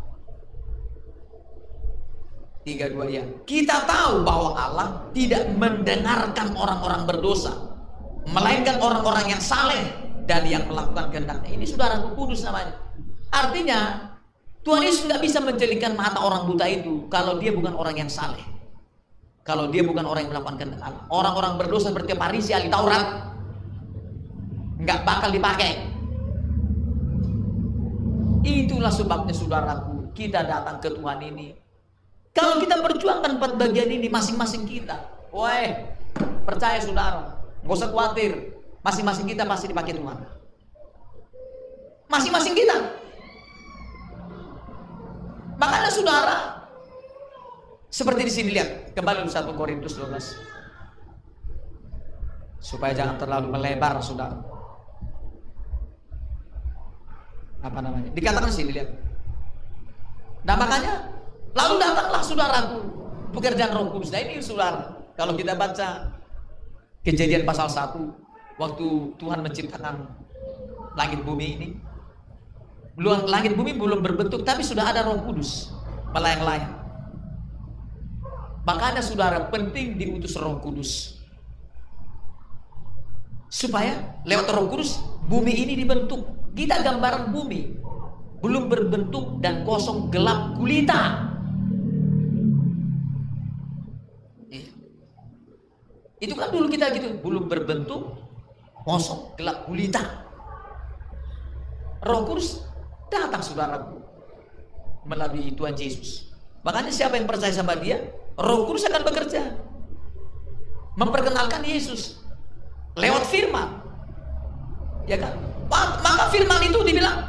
32 ya. Kita tahu bahwa Allah tidak mendengarkan orang-orang berdosa, melainkan orang-orang yang saleh dan yang melakukan kehendaknya. Ini saudara kudus namanya. Artinya Tuhan Yesus nggak bisa menjelikan mata orang buta itu kalau dia bukan orang yang saleh. Kalau dia bukan orang yang melakukan kehendak Allah. Orang-orang berdosa seperti Farisi Taurat nggak bakal dipakai. Itulah sebabnya saudaraku, kita datang ke Tuhan ini. Kalau kita perjuangkan empat bagian ini masing-masing kita, woi, percaya saudara, nggak usah khawatir, masing-masing kita pasti dipakai Tuhan. Masing-masing kita. Makanya saudara, seperti di sini lihat, kembali 1 Korintus 12. Supaya jangan terlalu melebar, saudara. Apa namanya? Dikatakan sini lihat. Nah makanya lalu datanglah saudaraku pekerjaan roh kudus. Nah ini saudara kalau kita baca kejadian pasal 1 waktu Tuhan menciptakan langit bumi ini belum langit bumi belum berbentuk tapi sudah ada roh kudus melayang-layang. Makanya saudara penting diutus roh kudus. Supaya lewat roh kudus bumi ini dibentuk kita gambaran bumi belum berbentuk dan kosong gelap gulita. Iya. Itu kan dulu kita gitu, belum berbentuk kosong gelap gulita. Roh Kudus datang saudaraku melalui Tuhan Yesus. Makanya siapa yang percaya sama dia, Roh Kudus akan bekerja. Memperkenalkan Yesus lewat firman. Ya kan? Maka firman itu dibilang,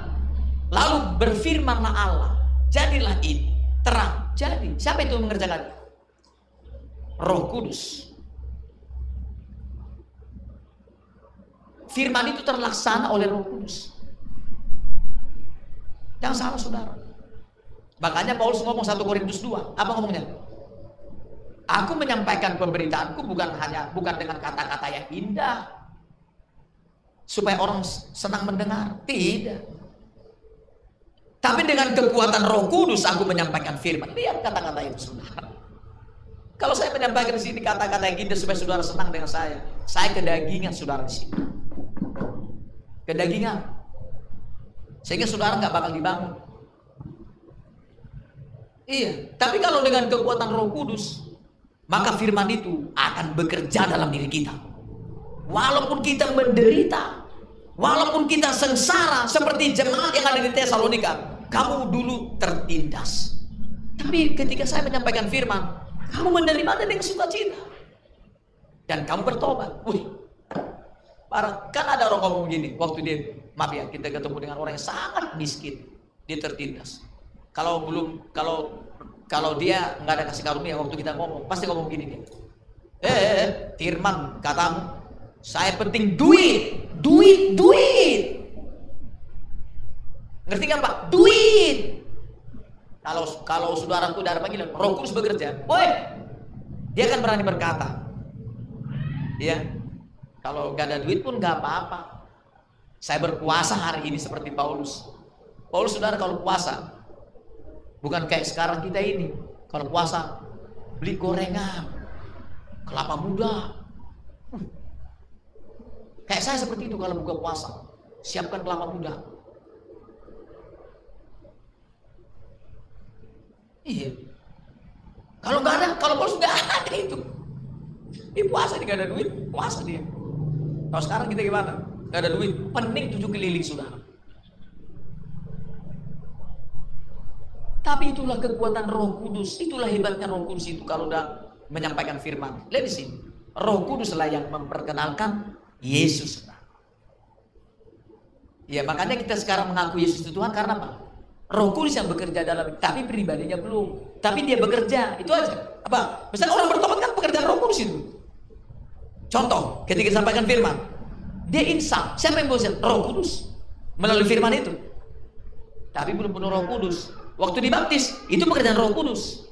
lalu berfirmanlah Allah, jadilah ini terang. Jadi, siapa itu mengerjakan? Roh Kudus. Firman itu terlaksana oleh Roh Kudus. Yang salah saudara. Makanya Paulus ngomong 1 Korintus 2. Apa ngomongnya? Aku menyampaikan pemberitaanku bukan hanya bukan dengan kata-kata yang indah, supaya orang senang mendengar. Tidak. Tapi dengan kekuatan Roh Kudus aku menyampaikan firman. Lihat kata-kata itu saudara. Kalau saya menyampaikan di sini kata-kata yang indah supaya saudara senang dengan saya, saya kedagingan saudara di sini. Kedagingan. Sehingga saudara nggak bakal dibangun. Iya, tapi kalau dengan kekuatan Roh Kudus, maka firman itu akan bekerja dalam diri kita. Walaupun kita menderita, walaupun kita sengsara seperti jemaat yang ada di Tesalonika, kamu dulu tertindas. Tapi ketika saya menyampaikan firman, kamu menerima dengan sukacita. Dan kamu bertobat. Wih, Parah. Kan ada orang ngomong begini, waktu dia, maaf ya, kita ketemu dengan orang yang sangat miskin, dia tertindas. Kalau belum, kalau kalau dia nggak ada kasih karunia waktu kita ngomong, pasti ngomong gini dia. Eh, eh, eh firman katamu, saya penting duit, duit, duit. Ngerti kan Pak? Duit. Kalau kalau saudaraku darah panggilan, Roh Kudus bekerja, woi, dia akan berani berkata. Ya, kalau gak ada duit pun gak apa-apa. Saya berpuasa hari ini seperti Paulus. Paulus saudara kalau puasa, bukan kayak sekarang kita ini. Kalau puasa, beli gorengan, kelapa muda, Kayak saya seperti itu kalau buka puasa. Siapkan kelapa muda. Iya. Kalau nggak ada, kalau bos nggak ada itu. Ini puasa dia nggak ada duit, puasa dia. Kalau sekarang kita gimana? Nggak ada duit, pening tujuh keliling sudah. Tapi itulah kekuatan Roh Kudus, itulah hebatnya Roh Kudus itu kalau udah menyampaikan firman. Lihat di sini, Roh Kudus lah yang memperkenalkan Yesus. Ya makanya kita sekarang mengaku Yesus itu Tuhan karena apa? Roh Kudus yang bekerja dalam tapi pribadinya belum. Tapi dia bekerja, itu aja. Apa? Misalnya orang bertobat kan pekerjaan Roh Kudus itu. Contoh, ketika disampaikan firman, dia insaf. Siapa yang bosan? Roh Kudus. Melalui firman itu. Tapi belum penuh Roh Kudus. Waktu dibaptis, itu pekerjaan Roh Kudus.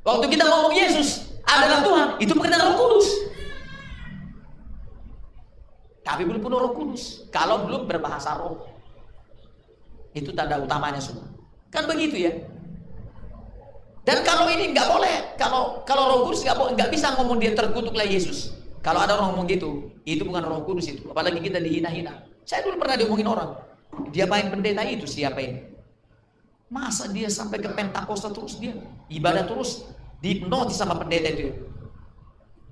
Waktu kita ngomong Yesus adalah Tuhan, itu pekerjaan Roh Kudus. Tapi belum penuh Roh Kudus. Kalau belum berbahasa roh. Itu tanda utamanya semua. Kan begitu ya. Dan kalau ini nggak boleh, kalau kalau Roh Kudus nggak nggak bisa ngomong dia terkutuklah Yesus. Kalau ada orang ngomong gitu, itu bukan Roh Kudus itu. Apalagi kita dihina-hina. Saya dulu pernah diomongin orang. Dia main pendeta itu siapa ini? Masa dia sampai ke Pentakosta terus dia ibadah terus dihipnotis sama pendeta itu.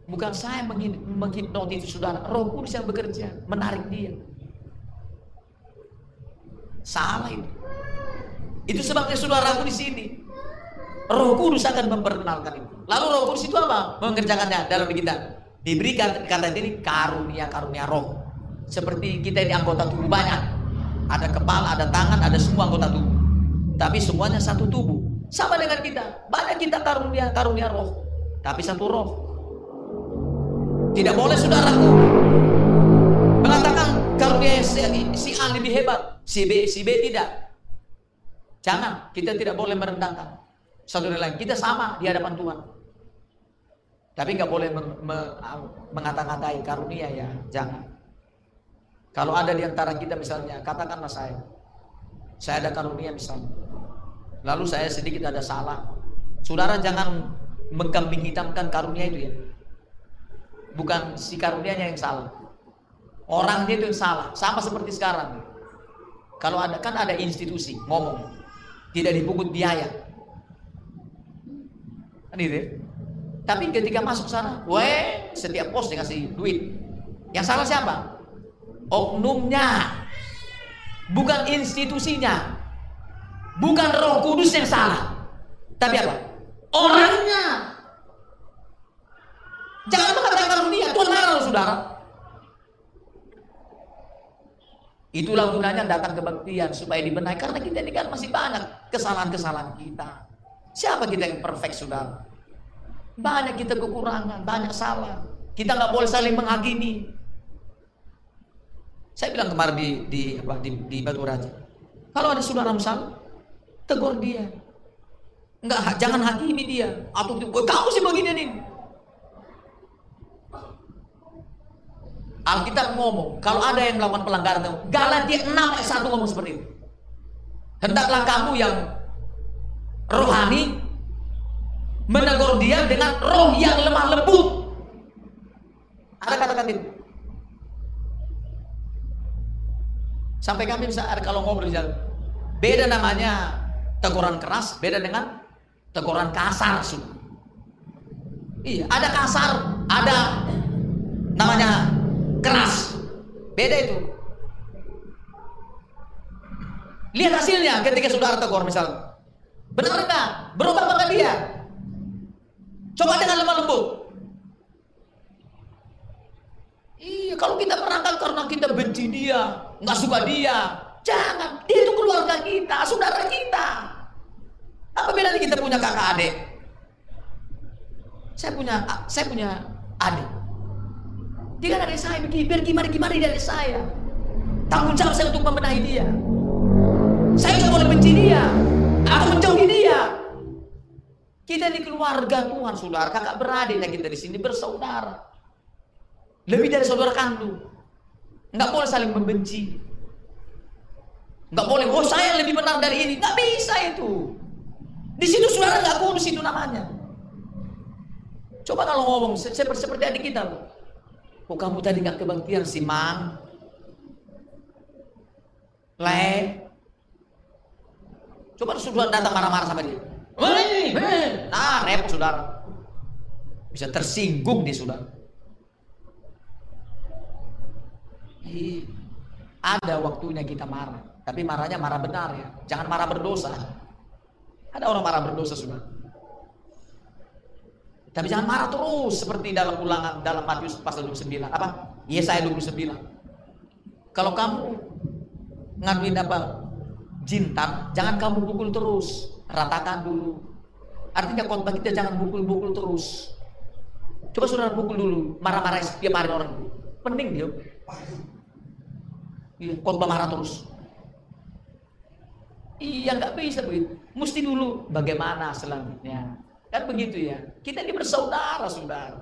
Bukan saya menghipnotis saudara, Roh Kudus yang bekerja, menarik dia. Salah itu. Itu sebabnya saudaraku di sini. Roh Kudus akan memperkenalkan itu. Lalu Roh Kudus itu apa? Mengerjakannya dalam kita. Diberikan kata ini karunia-karunia roh. Seperti kita ini anggota tubuh banyak. Ada kepala, ada tangan, ada semua anggota tubuh. Tapi semuanya satu tubuh. Sama dengan kita. Banyak kita karunia-karunia roh. Tapi satu roh. Tidak boleh saudaraku mengatakan karunia si A lebih hebat, si B, si B tidak. Jangan, kita tidak boleh merendahkan satu dan lain. Kita sama di hadapan Tuhan. Tapi nggak boleh me, mengata-ngatai karunia ya, jangan. Kalau ada di antara kita misalnya, katakanlah saya, saya ada karunia misalnya, lalu saya sedikit ada salah. Saudara jangan mengkambing hitamkan karunia itu ya. Bukan si karunianya yang salah. Orang dia itu yang salah, sama seperti sekarang. Kalau ada kan ada institusi ngomong, tidak dipungut biaya. Kan itu ya? Tapi ketika masuk sana, weh, setiap pos dikasih duit. Yang salah siapa? Oknumnya. Bukan institusinya. Bukan roh kudus yang salah. Tapi apa? Orangnya. Karunia, Tuhan marah saudara. Itulah gunanya datang kebaktian supaya dibenahi karena kita ini kan masih banyak kesalahan-kesalahan kita. Siapa kita yang perfect saudara? Banyak kita kekurangan, banyak salah. Kita nggak boleh saling menghakimi. Saya bilang kemarin di di apa di, di Batu Raja. Kalau ada saudara salah, tegur dia. Enggak, jangan hakimi dia. Atau kamu sih begini nih. Alkitab ngomong, kalau ada yang melakukan pelanggaran, Galatia 6 ayat 1 ngomong seperti itu. Hendaklah kamu yang rohani menegur dia dengan roh yang lemah lembut. Ada katakan itu. Sampai kami bisa kalau ngobrol di jalan. Beda namanya teguran keras, beda dengan teguran kasar. Iya, ada kasar, ada namanya. Beda itu. Lihat hasilnya ketika saudara tegur misalnya. Benar enggak? Berubah apa dia? Coba dengan lemah lembut. Iya, kalau kita merangkak karena kita benci dia, nggak suka dia, jangan. Dia itu keluarga kita, saudara kita. Apa bedanya kita punya kakak adik? Saya punya, saya punya adik. Dia kan dari saya, biar gimana-gimana dari saya. Tanggung jawab saya untuk membenahi dia. Saya nggak boleh benci dia atau menjauhi dia. Kita di keluarga Tuhan, saudara, kakak beradik yang kita di sini bersaudara. Lebih dari saudara kandung. Nggak boleh saling membenci. Nggak boleh, oh saya lebih benar dari ini. Nggak bisa itu. Di situ saudara nggak kudus itu namanya. Coba kalau ngomong seperti, adik kita. Kok kamu tadi nggak kebaktian sih, Mang? Le. Coba sudah datang marah-marah sama dia. Nah, repot saudara. Bisa tersinggung dia saudara. Ada waktunya kita marah. Tapi marahnya marah benar ya. Jangan marah berdosa. Ada orang marah berdosa sudah. Tapi jangan marah terus seperti dalam ulangan dalam Matius pasal 29. Apa? Yesaya 29. Kalau kamu ngaduin apa? jintan, jangan kamu pukul terus, ratakan dulu. Artinya khotbah kita jangan pukul-pukul terus. Coba saudara pukul dulu, marah-marah setiap hari orang. Pening dia. Iya, marah terus. Iya nggak bisa begitu. Mesti dulu bagaimana selanjutnya. Kan begitu ya. Kita ini bersaudara, saudara.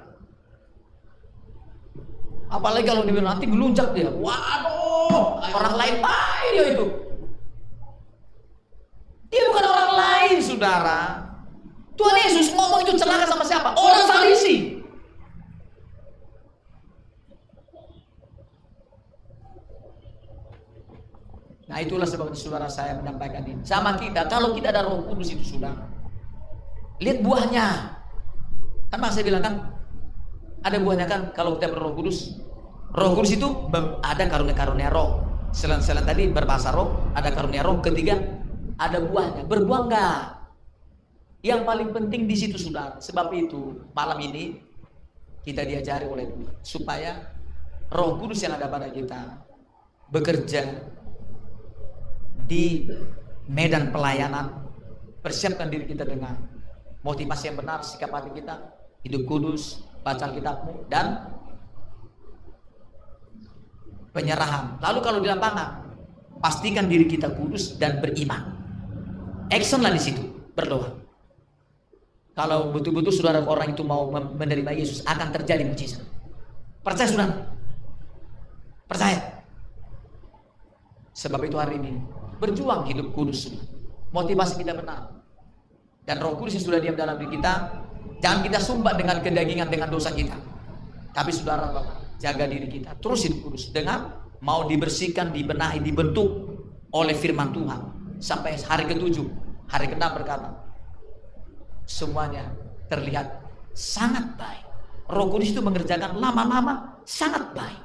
Apalagi kalau dibilang nanti gelunjak dia. Waduh, orang lain baik dia itu. Dia bukan orang lain, saudara. Tuhan Yesus ngomong itu celaka sama siapa? Orang Farisi. Nah itulah sebabnya saudara saya menyampaikan ini. Sama kita, kalau kita ada roh kudus itu sudah. Lihat buahnya. Kan saya bilang kan, ada buahnya kan kalau kita berroh kudus. Roh kudus itu ada karunia-karunia roh. Selain-selain tadi berbahasa roh, ada karunia roh. Ketiga, ada buahnya. Berbuah enggak? Yang paling penting di situ sudah. Sebab itu malam ini kita diajari oleh Tuhan supaya Roh Kudus yang ada pada kita bekerja di medan pelayanan persiapkan diri kita dengan motivasi yang benar sikap hati kita hidup kudus baca kitabmu dan penyerahan. Lalu kalau di lapangan pastikan diri kita kudus dan beriman. Action lah di situ berdoa. Kalau betul-betul saudara orang itu mau menerima Yesus akan terjadi mujizat. Percaya saudara? Percaya? Sebab itu hari ini berjuang hidup kudus. Motivasi kita benar dan roh kudus yang sudah diam dalam diri kita jangan kita sumbat dengan kedagingan dengan dosa kita. Tapi saudara jaga diri kita. Terus hidup kudus dengan mau dibersihkan dibenahi dibentuk oleh firman Tuhan. Sampai hari ketujuh hari ke berkata semuanya terlihat sangat baik. Roh Kudus itu mengerjakan lama-lama sangat baik.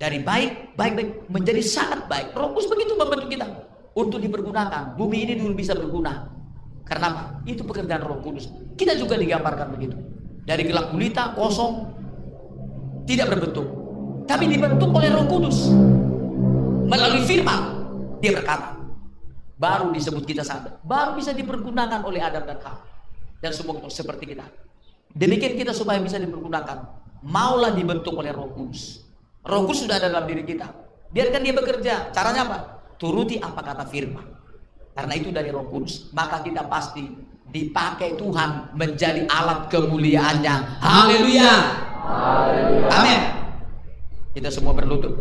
Dari baik baik baik menjadi sangat baik. Roh Kudus begitu membentuk kita untuk dipergunakan. Bumi ini dulu bisa berguna karena itu pekerjaan Roh Kudus. Kita juga digambarkan begitu. Dari gelap gulita kosong tidak berbentuk. Tapi dibentuk oleh Roh Kudus. Melalui firman dia berkata baru disebut kita sadar baru bisa dipergunakan oleh Adam dan Hawa. Dan semua seperti kita. Demikian kita supaya bisa dipergunakan. Maulah dibentuk oleh Roh Kudus. Roh Kudus sudah ada dalam diri kita. Biarkan dia bekerja. Caranya apa? Turuti apa kata firman karena itu dari Roh Kudus. Maka kita pasti dipakai Tuhan menjadi alat kemuliaannya. Haleluya. Amin. Kita semua berlutut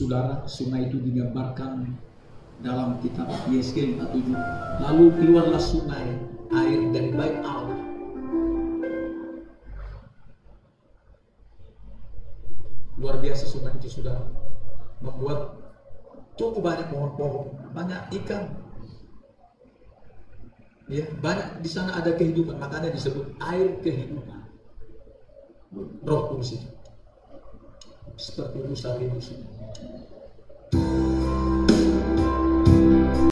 Saudara, sungai itu digambarkan dalam kitab Yeskel 47. Lalu keluarlah sungai air dari bait Allah. Luar biasa sungai itu sudah membuat cukup banyak pohon-pohon, banyak ikan. Ya, banyak di sana ada kehidupan, makanya disebut air kehidupan. Roh kudus seperti Musa ini. Thank you.